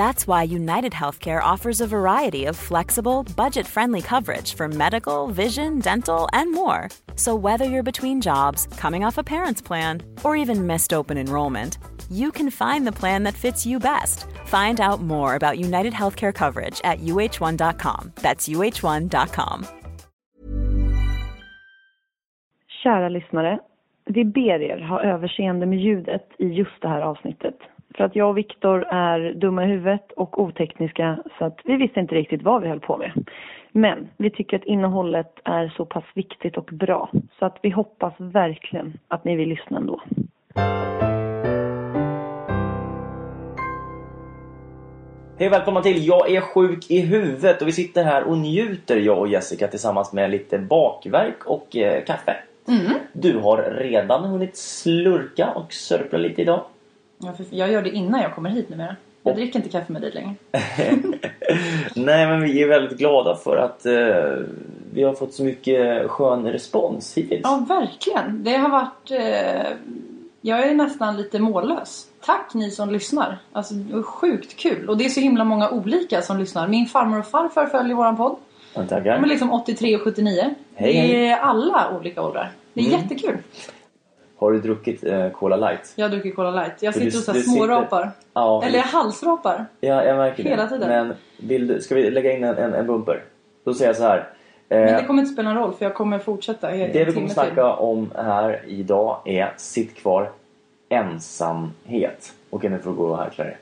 That's why United Healthcare offers a variety of flexible, budget friendly coverage for medical, vision, dental, and more. So, whether you're between jobs, coming off a parent's plan, or even missed open enrollment, you can find the plan that fits you best. Find out more about United Healthcare coverage at uh1.com. That's uh1.com. Kära lyssnare. Vi ber er ha överseende med ljudet i just det här avsnittet. För att jag och Viktor är dumma i huvudet och otekniska så att vi visste inte riktigt vad vi höll på med. Men vi tycker att innehållet är så pass viktigt och bra så att vi hoppas verkligen att ni vill lyssna ändå. Hej och välkomna till Jag är sjuk i huvudet och vi sitter här och njuter jag och Jessica tillsammans med lite bakverk och eh, kaffe. Du har redan hunnit slurka och sörpla lite idag. Ja, för jag gör det innan jag kommer hit numera. Jag dricker inte kaffe med dig längre. Nej men vi är väldigt glada för att eh, vi har fått så mycket skön respons hittills. Ja, verkligen. Det har varit... Eh, jag är nästan lite mållös. Tack ni som lyssnar. Alltså, det var sjukt kul. Och det är så himla många olika som lyssnar. Min farmor och farfar följer våran podd. Ja, De Tackar. är liksom 83 och 79. Hej, det är alla olika åldrar. Det är Mm. jättekul. Har du druckit eh, Cola light? Jag dricker Cola light. Jag sitter du- och så här du sitter- smårapar. Ja, Eller halsrapar. ja jag märker hela det. tiden. Men vill du, ska vi lägga in en, en, en bumper? Då säger jag så här. Eh, Men det kommer inte spela någon roll för jag kommer fortsätta en Det vi kommer snacka om här idag är Sitt kvar ensamhet. Okej, nu får du gå och härkla dig.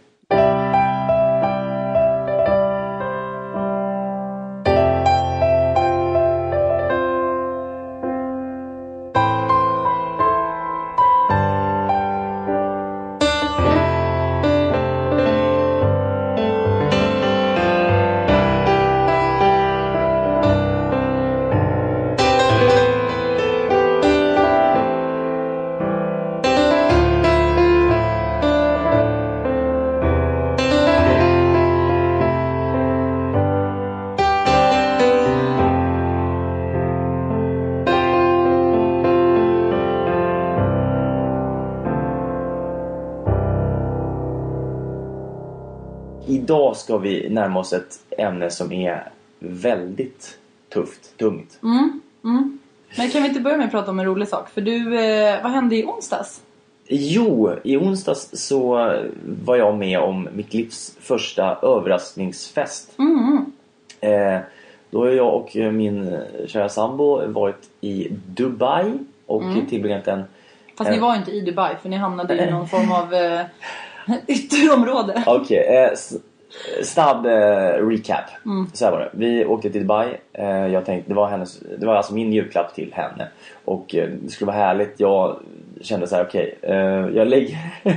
Ska vi närma oss ett ämne som är väldigt tufft, tungt. Men kan vi inte börja med att prata om en rolig sak? För du, eh, vad hände i onsdags? Jo, i onsdags så var jag med om mitt livs första överraskningsfest. Eh, då har jag och min kära sambo varit i Dubai och tillbringat en... Fast ni Eh. var inte i Dubai för ni hamnade i någon form av eh, ytterområde. Okej, eh, s- snabb eh, recap. Så här var det. Vi åkte till Dubai. Eh, jag tänkte, det, var hennes, det var alltså min julklapp till henne. Och eh, det skulle vara härligt. Jag kände så här, okej, eh, jag lägger...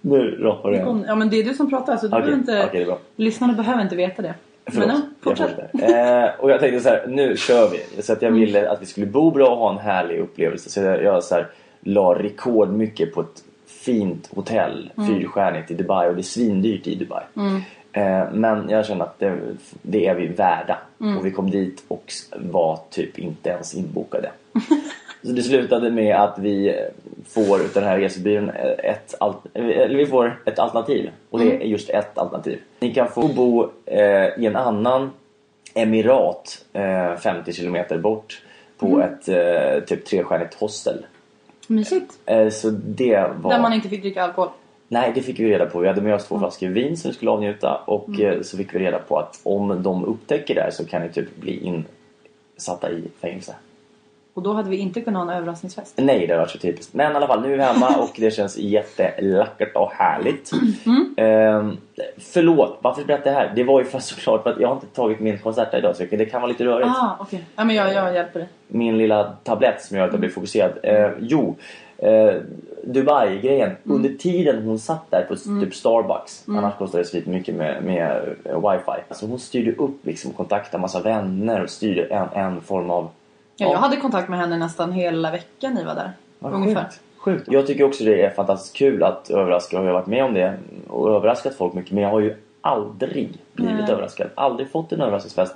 nu rapar jag. Kom- Ja men det är du som pratar så du Okej, behöver inte, bra. lyssnarna behöver inte veta det. Förlåt, men jag fortsätt. fortsätter. Eh, och jag tänkte så här, nu kör vi. Så att jag ville att vi skulle bo bra och ha en härlig upplevelse. Så jag, jag så här, la rekordmycket på ett fint hotell, fyrstjärnigt i Dubai och det är svindyrt i Dubai. Eh, men jag kände att det, det är vi värda. Och vi kom dit och var typ inte ens inbokade. Så det slutade med att vi får utav den här resebyrån ett, alt- eller vi får ett alternativ. Och det är just ett alternativ. Ni kan få bo eh, i en annan emirat eh, 50 kilometer bort på ett eh, typ trestjärnigt hostel. Mysigt. Eh, så det var... Där man inte fick dricka alkohol. Nej, det fick vi reda på. Vi hade med oss två flaskor vin som vi skulle avnjuta och eh, så fick vi reda på att om de upptäcker det här så kan ni typ bli insatta i fängelse. Och då hade vi inte kunnat ha en överraskningsfest. Nej, det var så typiskt. Men i alla fall, nu är vi hemma och det känns jätteläckert och härligt. Mm. Ehm, förlåt, varför berättar jag det här? Det var ju för såklart för att jag har inte tagit min konsert idag så det kan vara lite rörigt. Ah, okej. Ja, men jag, jag hjälper dig. Min lilla tablett som gör att jag blir fokuserad. Eh, jo, eh, Dubai-grejen. Mm. Under tiden hon satt där på typ Starbucks. Annars kostar det så mycket med, med eh, wifi. Alltså hon styrde upp liksom, kontaktade massa vänner och styrde en, en form av Ja, jag hade kontakt med henne nästan hela veckan ni var där. Ja, ungefär. Sjukt. sjukt. Jag tycker också det är fantastiskt kul att överraska. Jag har varit med om det och överraskat folk mycket. Men jag har ju aldrig blivit Nej. överraskad. Aldrig fått en överraskningsfest.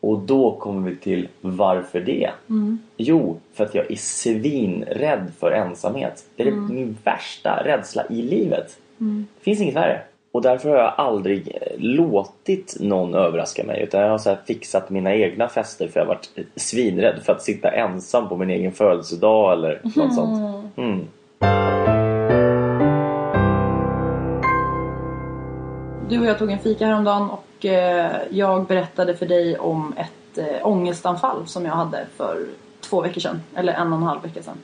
Och då kommer vi till varför det? Mm. Jo, för att jag är svinrädd för ensamhet. Det är Mm. min värsta rädsla i livet. Det finns inget värre. Och därför har jag aldrig eh, låtit någon överraska mig. Utan jag har så här fixat mina egna fester för jag har varit svinrädd för att sitta ensam på min egen födelsedag eller något sånt. Mm. Du och jag tog en fika häromdagen och eh, jag berättade för dig om ett eh, ångestanfall som jag hade för två veckor sedan. Eller en och en halv vecka sedan.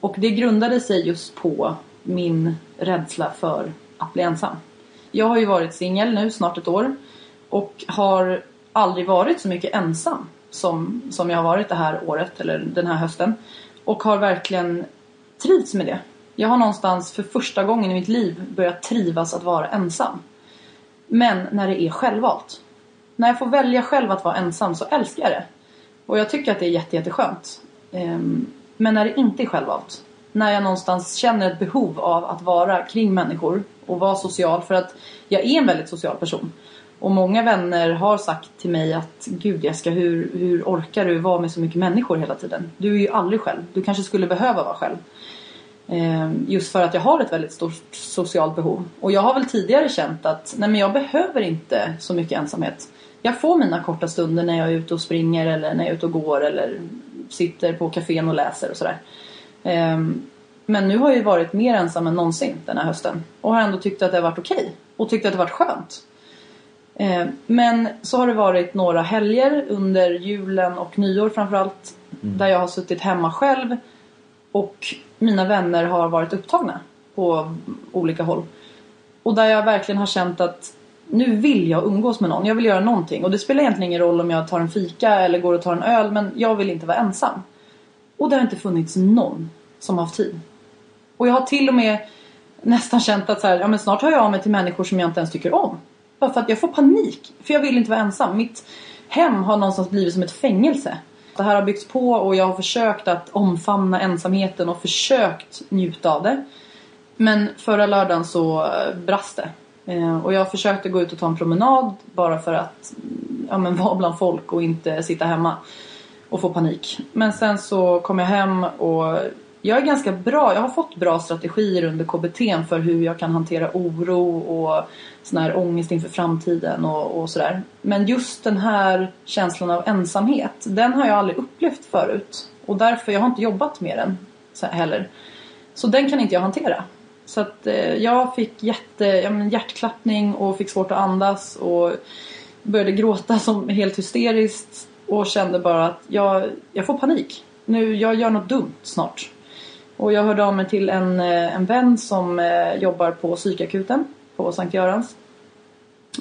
Och det grundade sig just på min rädsla för att bli ensam. Jag har ju varit singel nu snart ett år och har aldrig varit så mycket ensam som, som jag har varit det här året eller den här hösten. Och har verkligen trivts med det. Jag har någonstans för första gången i mitt liv börjat trivas att vara ensam. Men när det är självvalt. När jag får välja själv att vara ensam så älskar jag det. Och jag tycker att det är jätte, jätteskönt. Ehm, men när det inte är självvalt. När jag någonstans känner ett behov av att vara kring människor och vara social. För att jag är en väldigt social person. Och många vänner har sagt till mig att Gud Jessica, hur, hur orkar du vara med så mycket människor hela tiden? Du är ju aldrig själv. Du kanske skulle behöva vara själv. Ehm, just för att jag har ett väldigt stort socialt behov. Och jag har väl tidigare känt att nej men jag behöver inte så mycket ensamhet. Jag får mina korta stunder när jag är ute och springer eller när jag är ute och går eller sitter på kafén och läser och sådär. Ehm, men nu har jag ju varit mer ensam än någonsin den här hösten. Och har ändå tyckt att det har varit okej. Och tyckt att det har varit skönt. Ehm, Men så har det varit några helger under julen och nyår framförallt. Där jag har suttit hemma själv. Och mina vänner har varit upptagna på olika håll. Och där jag verkligen har känt att nu vill jag umgås med någon. Jag vill göra någonting. Och det spelar egentligen ingen roll om jag tar en fika eller går och tar en öl. Men jag vill inte vara ensam. Och det har inte funnits någon som har haft tid. Och jag har till och med nästan känt att så här, ja, men snart hör jag av mig till människor som jag inte ens tycker om. Bara för att jag får panik. För jag vill inte vara ensam. Mitt hem har någonstans blivit som ett fängelse. Det här har byggts på och jag har försökt att omfamna ensamheten och försökt njuta av det. Men förra lördagen så eh, brast det. Eh, och jag försökte gå ut och ta en promenad bara för att mm, ja, men vara bland folk och inte sitta hemma och få panik. Men sen så kom jag hem och jag är ganska bra. Jag har fått bra strategier under KBT för hur jag kan hantera oro och sån här ångest inför framtiden och, och sådär. Men just den här känslan av ensamhet, den har jag aldrig upplevt förut. Och därför, jag har inte jobbat med den så här heller. Så den kan inte jag hantera. Så att eh, jag fick jätte, ja, men hjärtklappning och fick svårt att andas och började gråta som helt hysteriskt och kände bara att jag, jag får panik. Nu, jag gör något dumt snart. Och jag hörde av mig till en, eh, en vän som eh, jobbar på psykakuten på Sankt Görans.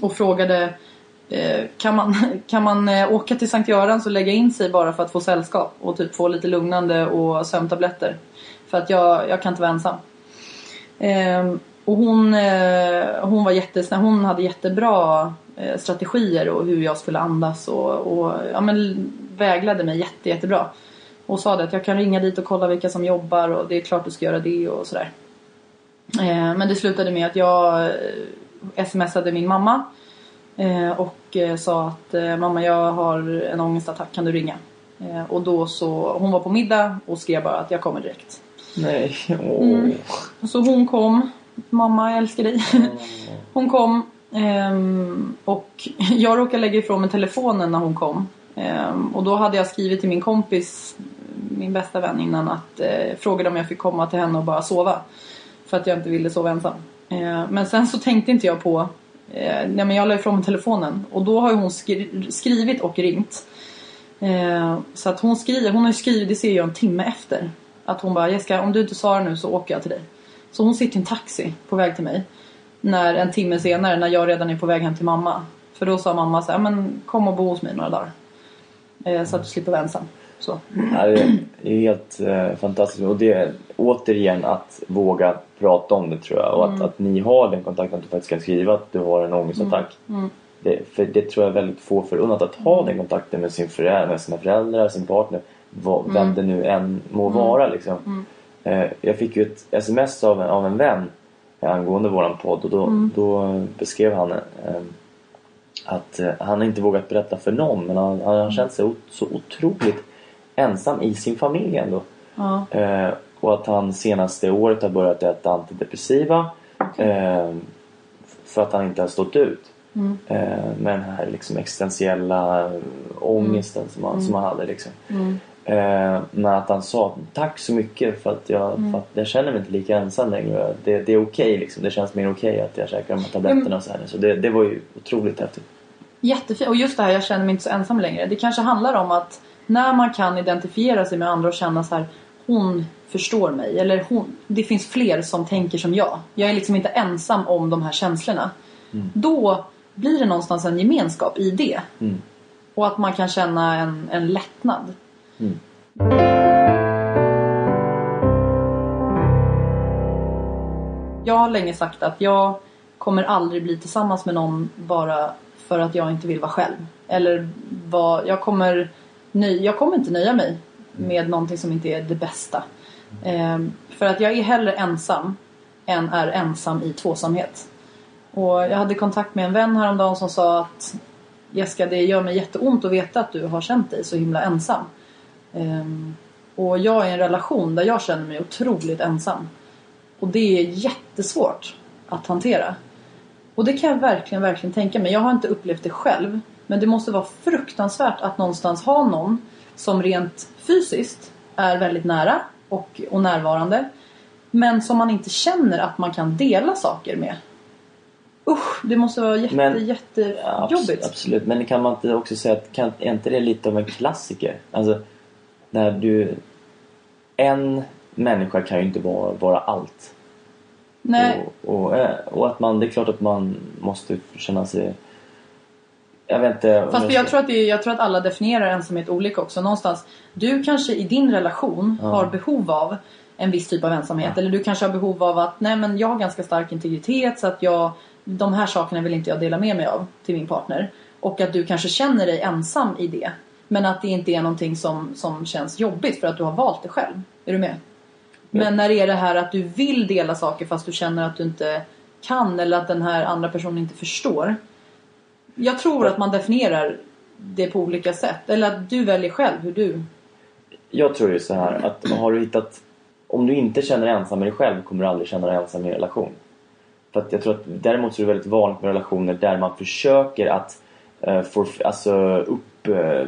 Och frågade eh, kan man, kan man åka till Sankt Görans och lägga in sig bara för att få sällskap och typ få lite lugnande och sömntabletter. För att jag, jag kan inte vara ensam. Ehm, och hon, hon var jättesnäll. Hon hade jättebra strategier och hur jag skulle andas och, och ja, men vägledde mig jätte, jättebra. Och sa det att jag kan ringa dit och kolla vilka som jobbar och det är klart du ska göra det och sådär. Eh, men det slutade med att jag eh, smsade min mamma eh, och sa att mamma jag har en ångestattack, kan du ringa? Och då så, hon var på middag och skrev bara att jag kommer direkt. Nej. Åh. Mm. Så hon kom. Mamma, jag älskar dig. Hon kom. ehm, och jag råkade lägga ifrån mig telefonen när hon kom. Ehm, och då hade jag skrivit till min kompis, min bästa vän innan, att eh, frågade om jag fick komma till henne och bara sova. För att jag inte ville sova ensam. Eh, men sen så tänkte inte jag på, eh, nej men jag la ifrån mig telefonen. Och då har ju hon skri- skrivit och ringt. Eh, så att hon skriver, hon har ju skrivit, det ser jag en timme efter. Att hon bara Jessica om du inte svarar nu så åker jag till dig. Så hon sitter i en taxi på väg till mig. När en timme senare när jag redan är på väg hem till mamma. För då sa mamma så här, men kom och bo hos mig några dagar. Eh, så att du slipper vara ensam. Så. Ja, det är helt eh, fantastiskt. Och det är återigen att våga prata om det tror jag. Och att, att ni har den kontakten, att du faktiskt kan skriva att du har en ångestattack. Det, för det tror jag är väldigt få förunnat att ha den kontakten med, sin förä- med sina föräldrar, sin partner. Vad, Vem det nu än må vara liksom. Eh, jag fick ju ett sms av en, av en vän eh, angående våran podd och då, då beskrev han eh, att eh, han inte vågat berätta för någon men han, han har känt sig så otroligt ensam i sin familj ändå. Ja. Eh, och att han senaste året har börjat äta antidepressiva eh, för att han inte har stått ut Mm. eh, med den här liksom existentiella ångesten som, han, som han hade. Liksom. Mm. Eh, men att han sa tack så mycket för att jag, Mm. för att jag känner mig inte lika ensam längre. Det, det är okej liksom. Det känns mer okej att jag käkar de här tabletterna och så här. Så det, det var ju otroligt häftigt. Jättefint. Och just det här, jag känner mig inte så ensam längre. Det kanske handlar om att när man kan identifiera sig med andra och känna så här, hon förstår mig. Eller hon, det finns fler som tänker som jag. Jag är liksom inte ensam om de här känslorna. Då blir det någonstans en gemenskap i det. Mm. Och att man kan känna en, en lättnad. Mm. Jag har länge sagt att jag kommer aldrig bli tillsammans med någon bara för att jag inte vill vara själv. Eller vad, jag, kommer nöj, jag kommer inte nöja mig med någonting som inte är det bästa. Ehm, för att jag är hellre ensam än är ensam i tvåsamhet. Och jag hade kontakt med en vän häromdagen som sa att Jessica, det gör mig jätteont att veta att du har känt dig så himla ensam. Ehm, och jag är i en relation där jag känner mig otroligt ensam. Och det är jättesvårt att hantera. Och det kan jag verkligen, verkligen tänka mig. Jag har inte upplevt det själv. Men det måste vara fruktansvärt att någonstans ha någon som rent fysiskt är väldigt nära och, och närvarande. Men som man inte känner att man kan dela saker med. Usch, det måste vara jätte, Men- jättejobbigt. abs- absolut, men kan man inte också säga att kan, är inte det lite av en klassiker? Alltså, när du... En människa kan ju inte vara, vara allt. Nej, Och, och, eh, och att man, det är klart att man måste känna sig... Jag vet inte... Fast jag tror, att det, jag tror att alla definierar ensamhet olika också. Någonstans, du kanske i din relation Ja. har behov av en viss typ av ensamhet. Eller du kanske har behov av att, nej men jag har ganska stark integritet så att jag, de här sakerna vill inte jag dela med mig av till min partner. Och att du kanske känner dig ensam i det. Men att det inte är någonting som, som känns jobbigt för att du har valt det själv. Är du med? Men när det är det här att du vill dela saker fast du känner att du inte kan eller att den här andra personen inte förstår. Jag tror att man definierar det på olika sätt. Eller att du väljer själv hur du... Jag tror ju så här att har du hittat... Om du inte känner dig ensam med dig själv kommer du aldrig känna dig ensam i en relation. För att jag tror att däremot så är det väldigt vanligt med relationer där man försöker att uh, for, alltså upp... eh,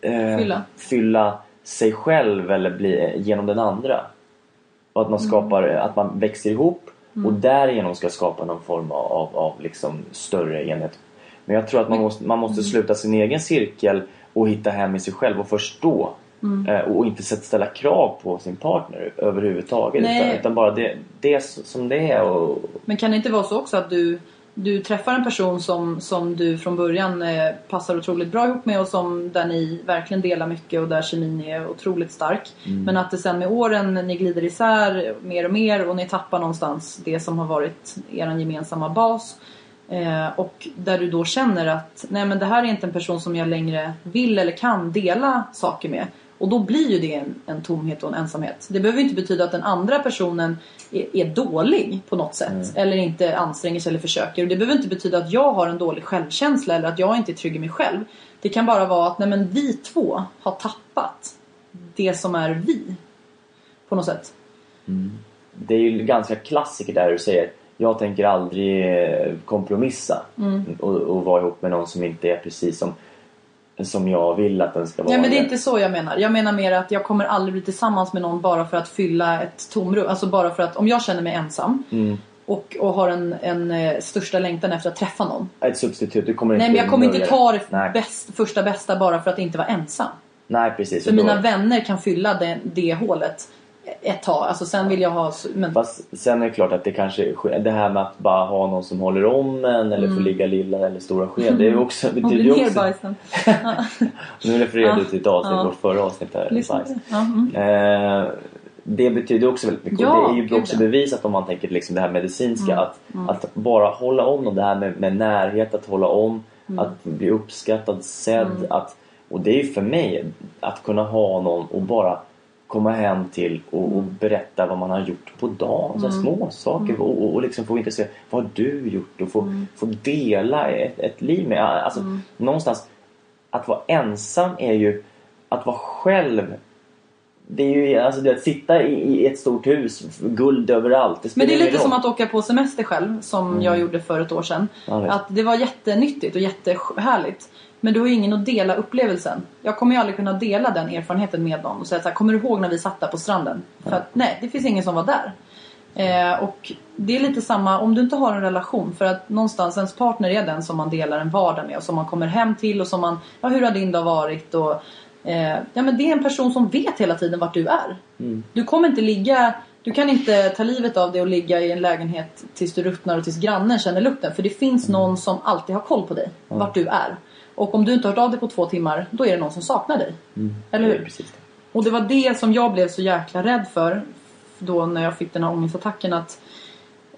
eh, Fylla. fylla sig själv eller bli, genom den andra. Och att man skapar, att man växer ihop och därigenom ska skapa någon form av, av, av liksom större enhet. Men jag tror att man måste, man måste sluta sin egen cirkel och hitta hem i sig själv och först då eh, och inte ställa krav på sin partner överhuvudtaget. Utan, utan bara det, det som det är. Och, Men kan det inte vara så också att du, du träffar en person som, som du från början eh, passar otroligt bra ihop med och som, där ni verkligen delar mycket och där kemin är otroligt stark. Men att det sen med åren ni glider isär mer och mer och ni tappar någonstans det som har varit er gemensamma bas. Eh, och där du då känner att nej men det här är inte en person som jag längre vill eller kan dela saker med. Och då blir ju det en, en tomhet och en ensamhet. Det behöver inte betyda att den andra personen är, är dålig på något sätt. Eller inte anstränger sig eller försöker. Och det behöver inte betyda att jag har en dålig självkänsla eller att jag inte är trygg i mig själv. Det kan bara vara att nej men vi två har tappat det som är vi. På något sätt. det är ju ganska klassiker där du säger jag tänker aldrig eh, kompromissa Mm. och, och vara ihop med någon som inte är precis som, som jag vill att den ska vara. Nej men det är inte så jag menar. Jag menar mer att jag kommer aldrig bli tillsammans med någon bara för att fylla ett tomrum. Alltså bara för att om jag känner mig ensam Mm. och, och har en, en eh, största längtan efter att träffa någon. Ett substitut, du kommer Nej inte men jag kommer inte ta det Nej. bäst, första bästa bara för att inte vara ensam. Nej precis. För mina vänner kan fylla det, det hålet ett tag. Alltså sen vill jag ha... Men, Fast sen är det klart att det kanske det här med att bara ha någon som håller om en eller få ligga lilla eller stora sked. Det är också, och betyder ju också... nerbajsad. Nu refererar du till ett avsnitt, Ja. vårt förra avsnitt här. Mm. Eh, det betyder också väldigt mycket. Ja, och det är ju också bevisat om man tänker liksom det här medicinska. Mm, Att, att bara hålla om och det här med, med närhet, att hålla om, Mm. att bli uppskattad, sedd. Att, och det är ju för mig att kunna ha någon och bara komma hem till och, och Mm. berätta vad man har gjort på dagen. Så små saker och, och, och liksom få intressera. Vad har du gjort? Och få, Mm. få dela ett, ett liv med. Alltså, Någonstans att vara ensam är ju att vara själv. Det är ju alltså det att sitta i, i ett stort hus, guld överallt. Det Men det är lite som att åka på semester själv som jag gjorde för ett år sedan. Ja, att det var jättenyttigt och jättehärligt. Men du har ju ingen att dela upplevelsen. Jag kommer ju aldrig kunna dela den erfarenheten med någon och säga så här, kommer du ihåg när vi satt där på stranden? För att nej, det finns ingen som var där. Eh, och det är lite samma om du inte har en relation för att någonstans ens partner är den som man delar en vardag med och som man kommer hem till och som man, ja hur har din dag varit och eh, ja men det är en person som vet hela tiden vart du är. Du kommer inte ligga du kan inte ta livet av dig och ligga i en lägenhet tills du ruttnar och tills grannen känner lukten. För det finns någon som alltid har koll på dig. Vart du är. Och om du inte har hört av dig på två timmar, då är det någon som saknar dig. Eller Det är hur? precis. Och det var det som jag blev så jäkla rädd för. Då när jag fick den här ångestattacken att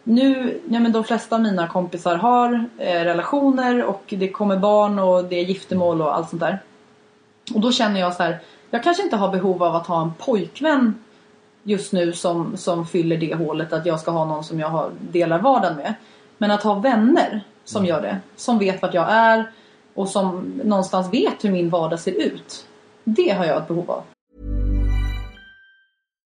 nu, ja men de flesta av mina kompisar har eh, relationer och det kommer barn och det är giftermål och allt sånt där. Och då känner jag så här, jag kanske inte har behov av att ha en pojkvän just nu som, som fyller det hålet att jag ska ha någon som jag har, delar vardagen med. Men att ha vänner som gör det, som vet vart jag är och som någonstans vet hur min vardag ser ut. Det har jag ett behov av.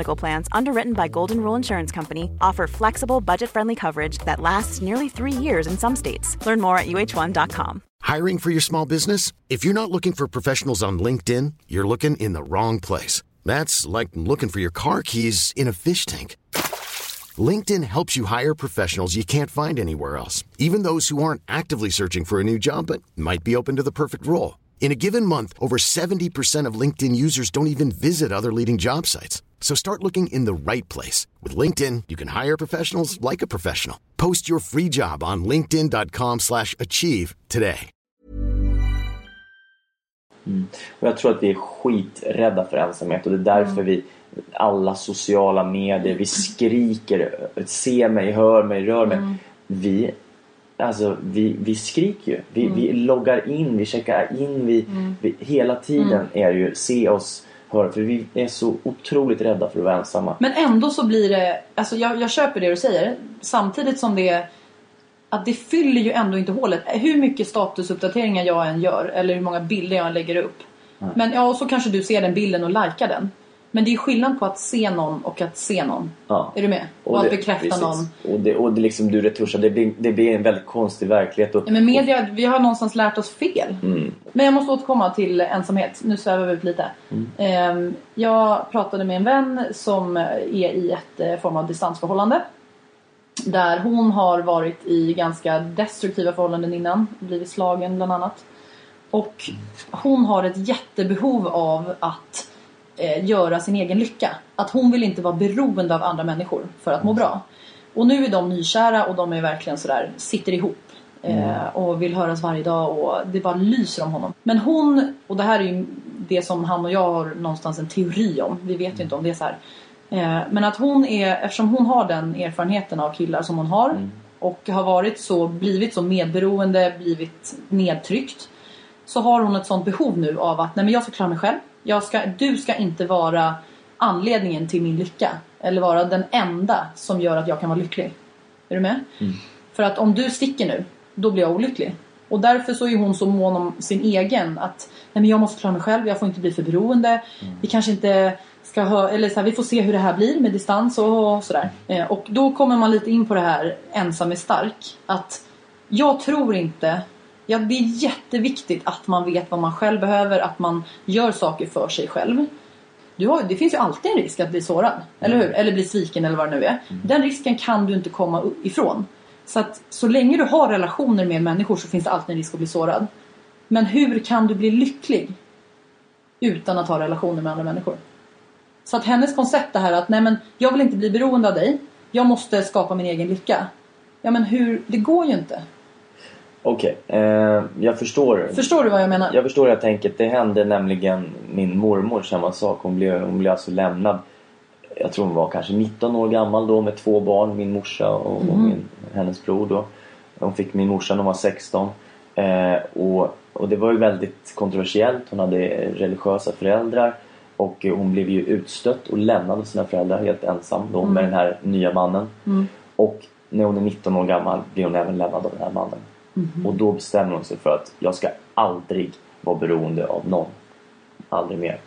Medical Plans, underwritten by Golden Rule Insurance Company, offer flexible, budget friendly coverage that lasts nearly three years in some states. Learn more at uh1.com. Hiring for your small business? If you're not looking for professionals on LinkedIn, you're looking in the wrong place. That's like looking for your car keys in a fish tank. LinkedIn helps you hire professionals you can't find anywhere else, even those who aren't actively searching for a new job but might be open to the perfect role. In a given month, over 70% of LinkedIn users don't even visit other leading job sites. So start looking in the right place. With LinkedIn, you can hire professionals like a professional. Post your free job on linkedin.com slash achieve today. Och jag tror att vi är skiträdda för ensamhet och det är därför vi alla sociala medier, vi skriker se mig, hör mig, rör mig. Vi, alltså, vi, vi skriker ju. Vi, vi loggar in, vi checkar in, vi, vi, hela tiden är ju se oss, hör för vi är så otroligt rädda för att vara ensamma. Men ändå så blir det, alltså jag, jag köper det du säger. Samtidigt som det att det fyller ju ändå inte hålet. Hur mycket statusuppdateringar jag än gör eller hur många bilder jag än lägger upp. Men ja, och så kanske du ser den bilden och likar den. Men det är skillnad på att se någon och att se någon. Ja. Är du med? Och, att bekräfta precis. någon. Och det, och det liksom du retuschar, det blir, det blir en väldigt konstig verklighet. Och, Ja, men media, vi har någonstans lärt oss fel. Mm. Men jag måste återkomma till ensamhet. Nu svävar vi ut lite. Ehm, Jag pratade med en vän som är i ett eh, form av distansförhållande. Där hon har varit i ganska destruktiva förhållanden innan. Blivit slagen bland annat. Och hon har ett jättebehov av att eh, göra sin egen lycka. Att hon vill inte vara beroende av andra människor för att må bra. Och nu är de nykära och de är verkligen sådär, sitter ihop. Eh, och vill höras varje dag och det bara lyser om honom. Men hon, och det här är ju det som han och jag har någonstans en teori om. Vi vet ju inte om det är så här. Eh, men att hon är, eftersom hon har den erfarenheten av killar som hon har. Och har varit så, blivit så medberoende, blivit nedtryckt. Så har hon ett sånt behov nu av att, nej men jag ska klara mig själv. Jag ska, du ska inte vara anledningen till min lycka. Eller vara den enda som gör att jag kan vara lycklig. Är du med? För att om du sticker nu, då blir jag olycklig. Och därför så är hon så mån om sin egen. Att nej men jag måste klara mig själv, jag får inte bli för beroende. Vi kanske inte ska ha, eller så här, vi får se hur det här blir med distans och sådär. Eh, och då kommer man lite in på det här ensam är stark. Att jag tror inte Ja, det är jätteviktigt att man vet vad man själv behöver, att man gör saker för sig själv. Du har, det finns ju alltid en risk att bli sårad, eller hur? Eller bli sviken eller vad det nu är. Den risken kan du inte komma ifrån. Så att så länge du har relationer med människor så finns det alltid en risk att bli sårad. Men hur kan du bli lycklig utan att ha relationer med andra människor? Så att hennes koncept det här att nej men jag vill inte bli beroende av dig. Jag måste skapa min egen lycka. Ja men hur, det går ju inte. Okej, eh, jag förstår. Förstår du vad jag menar? Jag förstår här tänket. Det hände nämligen min mormor samma sak. Hon blev, hon blev alltså lämnad. Jag tror hon var kanske 19 år gammal då med två barn. Min morsa och, och Mhm. min, hennes bror då. Hon fick min morsa när hon var 16. Eh, och, och det var ju väldigt kontroversiellt. Hon hade religiösa föräldrar. Och hon blev ju utstött och lämnad av sina föräldrar helt ensam då Mm. med den här nya mannen. Och när hon är 19 år gammal blir hon även lämnad av den här mannen. Mhm. Och då bestämmer hon sig för att jag ska aldrig vara beroende av någon. Aldrig mer.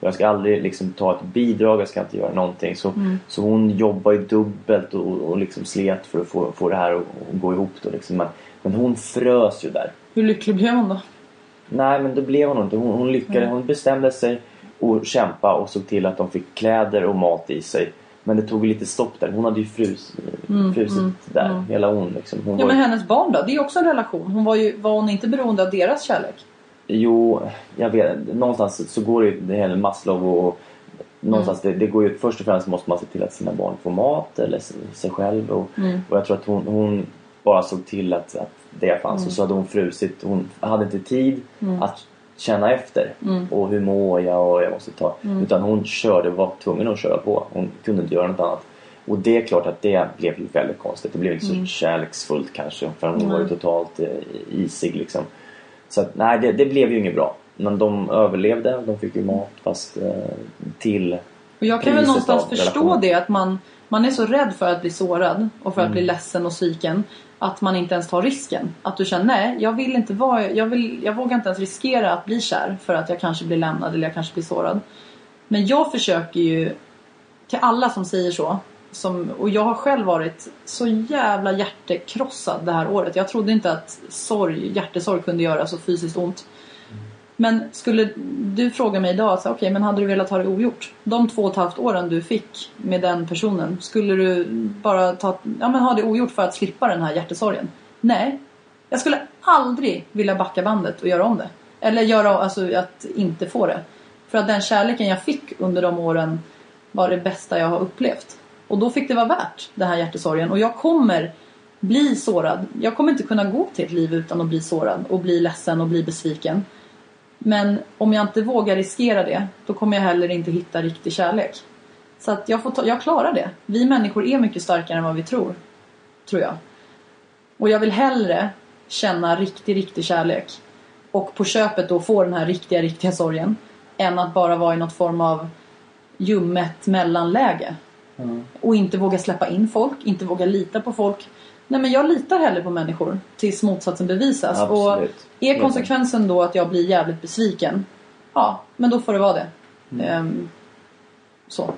Jag ska aldrig liksom ta ett bidrag, jag ska inte göra någonting. Så, Mm. så hon jobbar ju dubbelt och, och liksom slet för att få, få det här att gå ihop. Då, liksom. men, men hon frös ju där. Hur lycklig blev hon då? Nej men det blev hon inte. Hon, hon lyckades. Hon bestämde sig och kämpa och såg till att de fick kläder och mat i sig. Men det tog ju lite stopp där. Hon hade ju frus, frusit där. Hela hon liksom. Hon Mm, Ja men ju- hennes barn då? Det är också en relation. Hon var ju, var hon inte beroende av deras kärlek? Jo, jag vet. Någonstans så går det ju det hela Maslow och någonstans Mm. det, det går ju först och främst måste man se till att sina barn får mat eller sig själv och, Mm. och jag tror att hon, hon bara såg till att, att det fanns Mm. och så hade hon frusit. Hon hade inte tid att känna efter Mm. och hur mår jag och jag måste ta. Utan hon körde, var tvungen att köra på. Hon kunde inte göra något annat. Och det är klart att det blev ju väldigt konstigt. Det blev inte så Mm. kärleksfullt kanske för hon var ju totalt eh, isig liksom. Så att, nej, det, det blev ju inget bra. Men de överlevde. De fick ju mat fast eh, till Och jag kan väl någonstans förstå det att man, man är så rädd för att bli sårad och för att Mm. bli ledsen och sviken. Att man inte ens tar risken. Att du känner nej, jag vill inte vara, jag, vill, jag vågar inte ens riskera att bli kär för att jag kanske blir lämnad eller jag kanske blir sårad. Men jag försöker ju till alla som säger så. Som, och jag har själv varit så jävla hjärtekrossad det här året. Jag trodde inte att sorg, hjärtesorg kunde göra så fysiskt ont. Men skulle du fråga mig idag, okej okay, men hade du velat ha det ogjort? De två och ett halvt åren du fick med den personen, skulle du bara ta, ja, men ha det ogjort för att slippa den här hjärtesorgen? Nej. Jag skulle aldrig vilja backa bandet och göra om det. Eller göra, alltså att inte få det. För att den kärleken jag fick under de åren var det bästa jag har upplevt. Och då fick det vara värt den här hjärtesorgen. Och jag kommer bli sårad. Jag kommer inte kunna gå till ett liv utan att bli sårad och bli ledsen och bli besviken. Men om jag inte vågar riskera det, då kommer jag heller inte hitta riktig kärlek. Så att jag, får ta, jag klarar det. Vi människor är mycket starkare än vad vi tror. Tror jag. Och jag vill hellre känna riktig, riktig kärlek. Och på köpet då få den här riktiga, riktiga sorgen. Än att bara vara i något form av ljummet mellanläge. Och inte våga släppa in folk, inte våga lita på folk. Nej men jag litar hellre på människor tills motsatsen bevisas. Absolut. Och är konsekvensen då att jag blir jävligt besviken. ja, men då får det vara det. Mm. Ehm, så.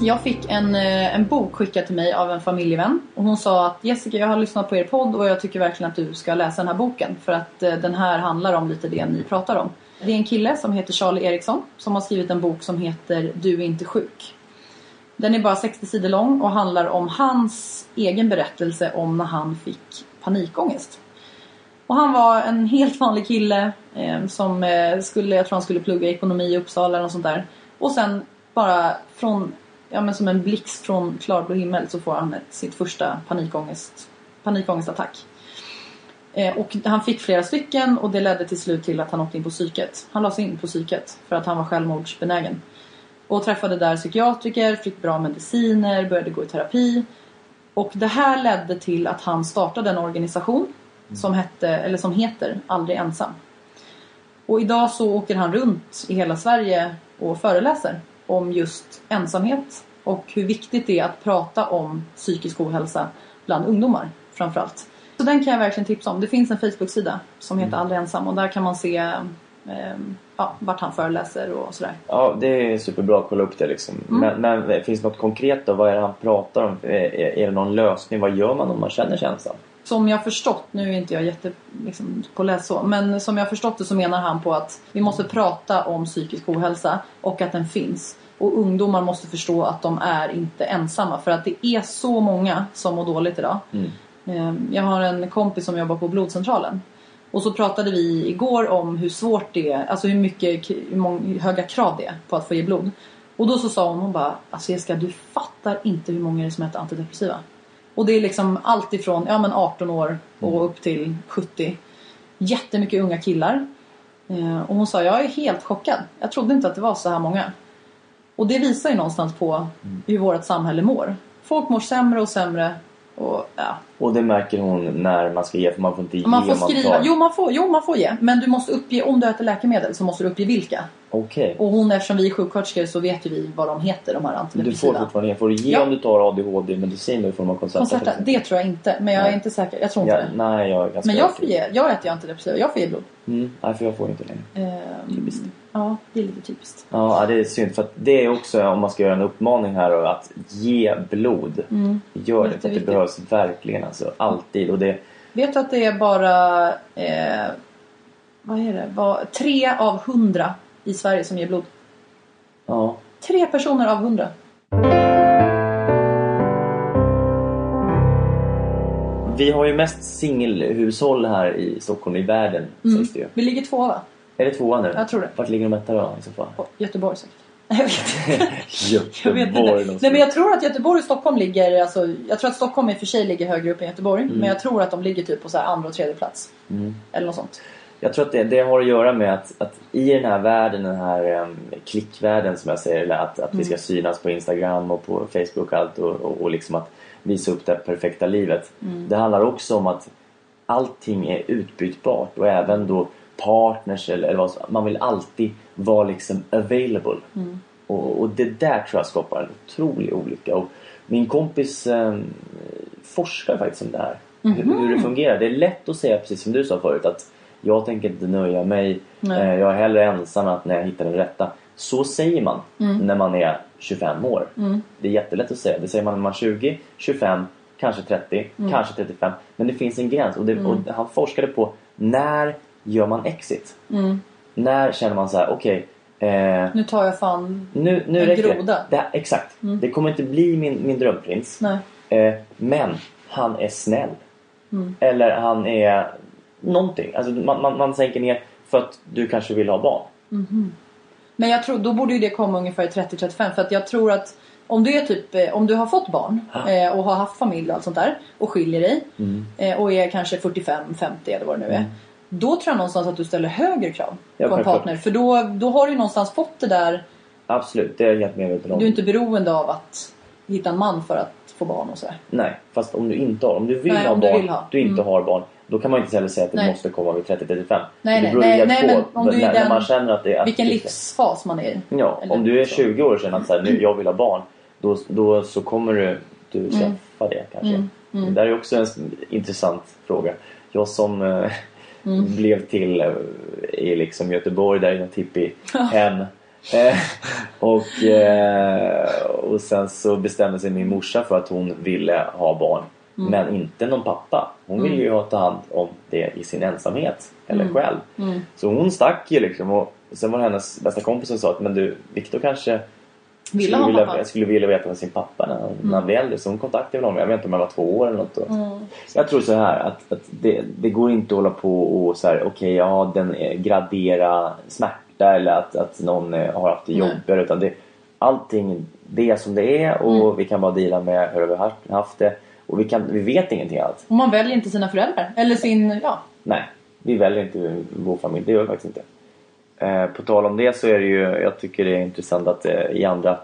Jag fick en, eh, en bok skickad till mig av en familjevän. Och hon sa att Jessica, jag har lyssnat på er podd och jag tycker verkligen att du ska läsa den här boken. För att eh, den här handlar om lite det ni pratar om. Det är en kille som heter Charlie Eriksson som har skrivit en bok som heter Du är inte sjuk. Den är bara 60 sidor lång och handlar om hans egen berättelse om när han fick panikångest. Och han var en helt vanlig kille eh, som eh, skulle, jag tror han skulle plugga ekonomi i Uppsala eller sånt där. Och sen bara från, ja men som en blixt från klarblå himmel så får han ett, sitt första panikångest, panikångestattack. Eh, och han fick flera stycken och det ledde till slut till att han åkte in på psyket. Han lades in på psyket för att han var självmordsbenägen. Och träffade där psykiatriker, fick bra mediciner, började gå i terapi. Och det här ledde till att han startade en organisation som, hette, eller som heter Aldrig ensam. Och idag så åker han runt i hela Sverige och föreläser om just ensamhet och hur viktigt det är att prata om psykisk ohälsa bland ungdomar framförallt. Så den kan jag verkligen tipsa om. Det finns en Facebook-sida som heter Aldrig ensam och där kan man se eh, ja, vart han föreläser och sådär. Ja, det är superbra att kolla upp det liksom. Mm. Men, men finns det något konkret då? Vad är det han pratar om? Är, är det någon lösning? Vad gör man om man känner ensam? Som jag förstått, nu är inte jag jätte liksom, påläst så, men som jag förstått det så menar han på att vi måste prata om psykisk ohälsa och att den finns. Och ungdomar måste förstå att de är inte ensamma för att det är så många som mår dåligt idag. Mm. Eh, Jag har en kompis som jobbar på blodcentralen. Och så pratade vi igår om hur svårt det är, alltså hur mycket, hur många, höga krav det är på att få ge blod. Och då så sa hon, hon bara, alltså Jessica du fattar inte hur många det är som äter antidepressiva. Och det är liksom allt ifrån ja, men 18 år och upp till 70. Jättemycket unga killar. Eh, och hon sa, jag är helt chockad. Jag trodde inte att det var så här många. Och det visar ju någonstans på hur vårt samhälle mår. Folk mår sämre och sämre. Och, ja. Och det märker hon när man ska ge, för man får inte ge Man får man skriva, tar. jo man får, jo man får ge. Men du måste uppge, om du äter läkemedel så måste du uppge vilka. Okej. Och hon, eftersom vi är sjuksköterskor så vet ju vi vad de heter, de här Du får antidepressiva. fortfarande ge. Får du ge Ja. om du tar ADHD-medicin i form av Concerta? det tror jag inte. Men jag är Nej. inte säker. Jag tror inte Ja, det. nej, jag är ganska Men jag får ge, jag äter ju antidepressiva. Jag får ge blod. Mm, nej, för jag får inte längre. Ehm, Typiskt. Ja, det är lite typiskt. Ja, det är synd. För det är också, om man ska göra en uppmaning här, att ge blod. Mm. Gör det, för att det behövs verkligen. Alltså, alltid. Och det, Vet att det är bara eh, vad är det? Var, tre av hundra i Sverige som ger blod. ja, Tre personer av hundra. vi har ju mest singelhushåll här i Stockholm, i världen, Mm. sägs det ju. Vi ligger tvåa va? Är det tvåa nu? Jag tror det. Vart ligger de etta då i så fall? Göteborg säkert. Jag vet inte. Jag vet inte. Göteborg. Nej men jag tror att Göteborg och Stockholm ligger, alltså, jag tror att Stockholm i och för sig ligger högre upp än Göteborg. Mm. Men jag tror att de ligger typ på så här andra och tredje plats. Eller något sånt. Jag tror att det, det har att göra med att, att i den här världen, den här um, klickvärlden som jag säger, eller att, att vi ska synas på Instagram och på Facebook och allt och, och, och liksom att visa upp det perfekta livet. Det handlar också om att allting är utbytbart och även då partners eller, eller vad som- man vill alltid vara liksom available. Och, och det där tror jag skapar en otrolig olycka. Och min kompis um, forskar faktiskt om det här. Hur, hur det fungerar. Det är lätt att säga precis som du sa förut att jag tänker inte nöja mig. Eh, jag är hellre ensam än att när jag hittar den rätta. Så säger man när man är 25 år. Det är jättelätt att säga. Det säger man när man är 20, 25, kanske 30, kanske 35. Men det finns en gräns. Och, det, och han forskade på när gör man exit? När känner man så här, okej. eh, Nu tar jag fan... nu, nu En det. groda. det. Exakt. Det kommer inte bli min, min drömprins. Eh, men han är snäll. Eller han är någonting. Alltså man, man, man sänker ner för att du kanske vill ha barn. Men jag tror, då borde ju det komma ungefär i 30-35 för att jag tror att om du är typ, eh, om du har fått barn eh, och har haft familj och allt sånt där och skiljer dig Mm. eh, och är kanske 45-50 eller vad det nu är. Då tror jag någonstans att du ställer högre krav Ja, på en partner. För då, då har du ju någonstans fått det där, Absolut, det är jag helt medveten om. du är inte beroende av att hitta en man för att få barn och sådär. Nej, fast om du inte har, om du vill Nej, ha om du barn, vill ha. du inte Mm. har barn. Då kan man inte heller säga att det Nej. måste komma vid 30-35. Nej, det nej, beror nej, helt nej, på men om du är när, den- man känner att det är... Vilken att livsfas man är i. Ja, om du är så. 20 år och känner att så här, nu, jag vill ha barn. Då, då så kommer du, du Mm. skaffa det kanske. Det där är också en intressant fråga. Jag som eh, blev till eh, i liksom Göteborg där i något hippiehem. Eh, och, eh, och sen så bestämde sig min morsa för att hon ville ha barn. Men inte någon pappa. Hon ville ju ha ta hand om det i sin ensamhet. Eller själv. Så hon stack ju liksom. Och sen var det hennes bästa kompis som sa att men du, Viktor kanske Ville skulle, ha vilja, pappa. skulle vilja veta med sin pappa när när han blir äldre. Så hon kontaktade honom. Jag vet inte om jag var två år eller något. Så jag tror så här att, att det, det går inte att hålla på och så här, okej, ja den eh, gradera smärta eller att, att någon eh, har haft det jobbigare. Utan det, allting det är som det är och Mm. vi kan bara dela med hur vi har haft det. Och vi, kan, vi vet ingenting allt. Och man väljer inte sina föräldrar. Eller sin, ja. Nej, vi väljer inte vår familj. Det gör vi faktiskt inte. Eh, på tal om det så är det ju, jag tycker det är intressant att eh, i andra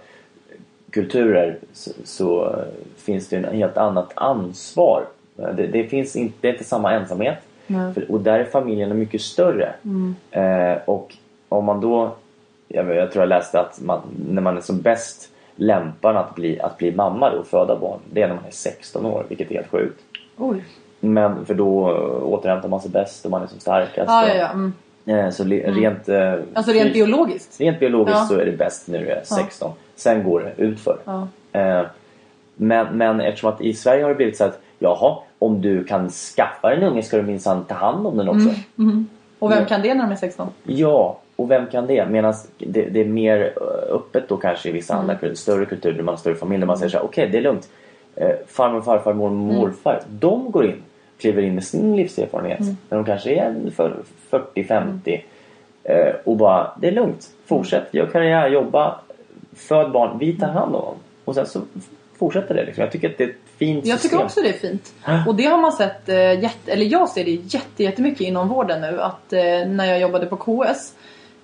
kulturer så, så eh, finns det en helt annat ansvar. Eh, Det, det finns inte, det är inte samma ensamhet. För, och där är familjerna mycket större. Eh, och om man då, jag, jag tror jag läste att man, när man är som bäst lämpad att bli, att bli mamma då, och föda barn, det är när man är 16 år, vilket är helt sjukt. Oj. Men för då återhämtar man sig bäst och man är som starkast. Och- ja, ja. Mm. Eh, Så le- rent, eh, Alltså rent biologiskt. rent biologiskt Ja. så är det bäst när du är 16. Sen går det utför. Ja. Eh, Men, men eftersom att i Sverige har det blivit så att jaha, om du kan skaffa en unge ska du minsann ta hand om den också. Och vem Ja. kan det när de är 16? Ja, och vem kan det? Medan det, det är mer eh, öppet då kanske i vissa andra kulturer, större kulturer, man har större familj, där man säger så här, okej det är lugnt. Eh, farmor, farfar, mormor, morfar, de går in, kliver in med sin livserfarenhet. När de kanske är en för- 40-50. Eh, och bara, det är lugnt. Fortsätt, gör karriär, jobba, föd barn, vi tar hand om dem. Och sen så fortsätter det liksom. Jag tycker att det är ett fint Jag tycker system. också det är fint. Och det har man sett, eh, eller jag ser det jätte, jättemycket inom vården nu. Att eh, när jag jobbade på KS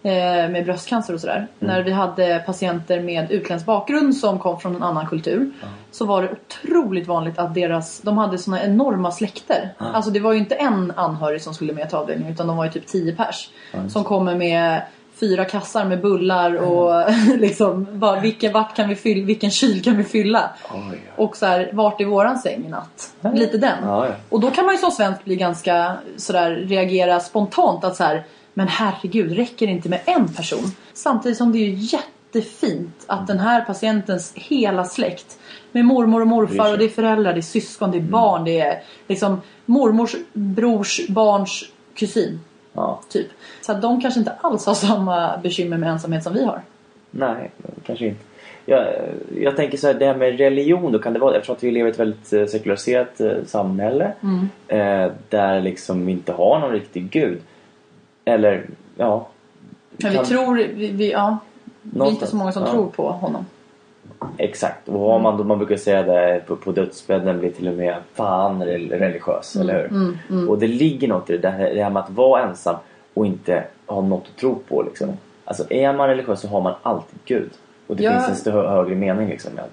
med bröstcancer och sådär. När vi hade patienter med utländsk bakgrund som kom från en annan kultur. Så var det otroligt vanligt att deras, de hade såna enorma släkter. Alltså det var ju inte en anhörig som skulle med till avdelningen utan de var ju typ 10 pers. Som kommer med fyra kassar med bullar och liksom bara, vilken, vart kan vi fylla, vilken kyl kan vi fylla? Oj. Och så här, vart är våran säng i natt? Lite den. Ja. Och då kan man ju som svensk bli ganska sådär reagera spontant att så här, men herregud, räcker det inte med en person? Samtidigt som det är jättefint att den här patientens hela släkt med mormor och morfar och det är föräldrar, det är syskon, det är barn, det är liksom mormors brors barns kusin. Ja. Typ. Så att de kanske inte alls har samma bekymmer med ensamhet som vi har. Nej, kanske inte. Jag, jag tänker så här, det här med religion då kan det vara eftersom att vi lever i ett väldigt eh, sekulariserat eh, samhälle Mm. eh, där liksom vi inte har någon riktig gud. Eller ja. Men vi kan- tror, vi, vi, ja, vi är inte Någonstans, så många som ja. tror på honom. Exakt. Och har man då, man brukar säga det på, på dödsbädden blir till och med fan rel- religiös, Mm, eller hur? Och det ligger något i det här, det här med att vara ensam och inte ha något att tro på liksom. Alltså är man religiös så har man alltid Gud. Och det Ja. finns en stö- högre mening liksom. med-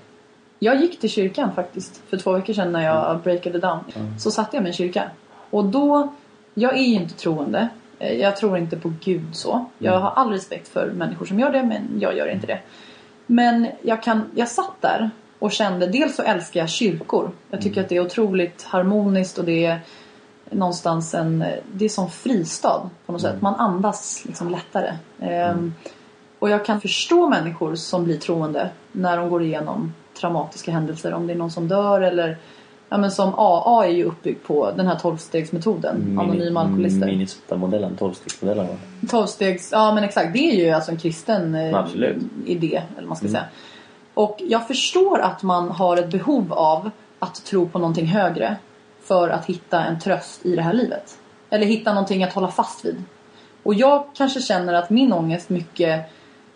Jag gick till kyrkan faktiskt för två veckor sedan när jag breakade down. Så satte jag mig i en kyrka. Och då, jag är ju inte troende. Eh, Jag tror inte på Gud så. Jag har all respekt för människor som gör det men jag gör inte det. Men jag, kan, jag satt där och kände, dels så älskar jag kyrkor. Jag tycker att det är otroligt harmoniskt och det är någonstans en, det är som fristad på något sätt. Man andas liksom lättare. Ehm, och jag kan förstå människor som blir troende när de går igenom traumatiska händelser. Om det är någon som dör eller Ja men som AA är ju uppbyggd på den här tolvstegsmetoden. Anonyma alkoholister. Minnesota-modellen, 12-stegsmodellen. va? Tolvstegs, ja men exakt. Det är ju alltså en kristen eh, Absolut. idé. Eller man ska säga. Och jag förstår att man har ett behov av att tro på någonting högre. För att hitta en tröst i det här livet. Eller hitta någonting att hålla fast vid. Och jag kanske känner att min ångest mycket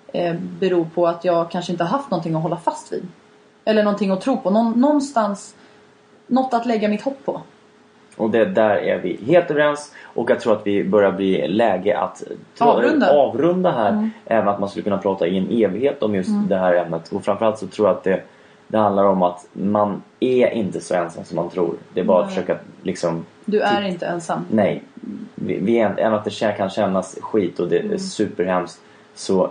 eh, beror på att jag kanske inte har haft någonting att hålla fast vid. Eller någonting att tro på. Någon, någonstans något att lägga mitt hopp på. Och det, där är vi helt överens. Och jag tror att vi börjar bli läge att Avrunda. avrunda här. Även att man skulle kunna prata i en evighet om just det här ämnet. Och framförallt så tror jag att det, det handlar om att man är inte så ensam som man tror. Det är bara att försöka liksom Du är inte ensam. Nej. Vi, vi är, även att det kan kännas skit och det är superhemskt. Så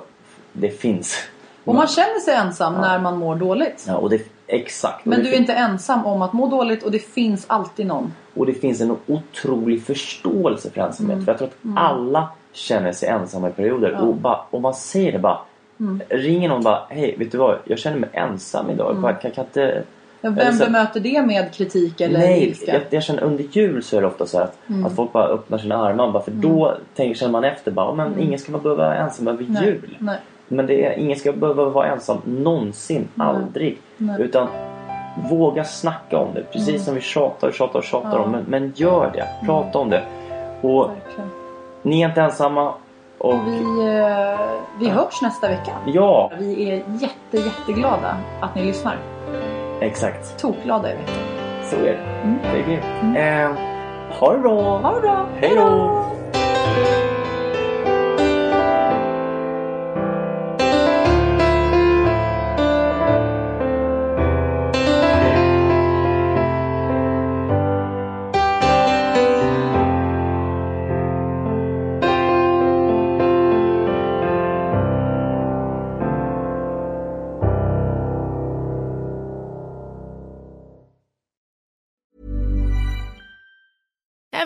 det finns. Och man känner sig ensam när man mår dåligt. Ja, och det, Exakt. Men Och du är inte ensam om att må dåligt och det finns alltid någon. Och det finns en otrolig förståelse för ensamhet. Mm. För jag tror att alla känner sig ensamma i perioder. Och bara, om man säger det bara. Mm. Ringer någon bara, hej vet du vad? Jag känner mig ensam idag. Bara, kan, kan inte... Ja, vem så- bemöter det med kritik eller Nej, ilska? jag, jag känner under jul så är det ofta så att, Mm. att folk bara öppnar sina armar. Bara, för då tänker, känner man efter bara, men ingen ska behöva vara ensam över Nej, jul. nej. Men det är, ingen ska behöva vara ensam någonsin. Aldrig. Nej. Utan våga snacka om det. Precis Mm. som vi tjatar och tjatar och tjatar Ja. om. Men, men gör det. Prata om det. Och Verkligen. ni är inte ensamma. Och vi, eh, vi hörs nästa vecka. ja, Vi är jätte, jätteglada att ni lyssnar. exakt. Tokglada är vi. Så är det. Det är grymt. Eh, ha det bra. Ha det bra. Hej då.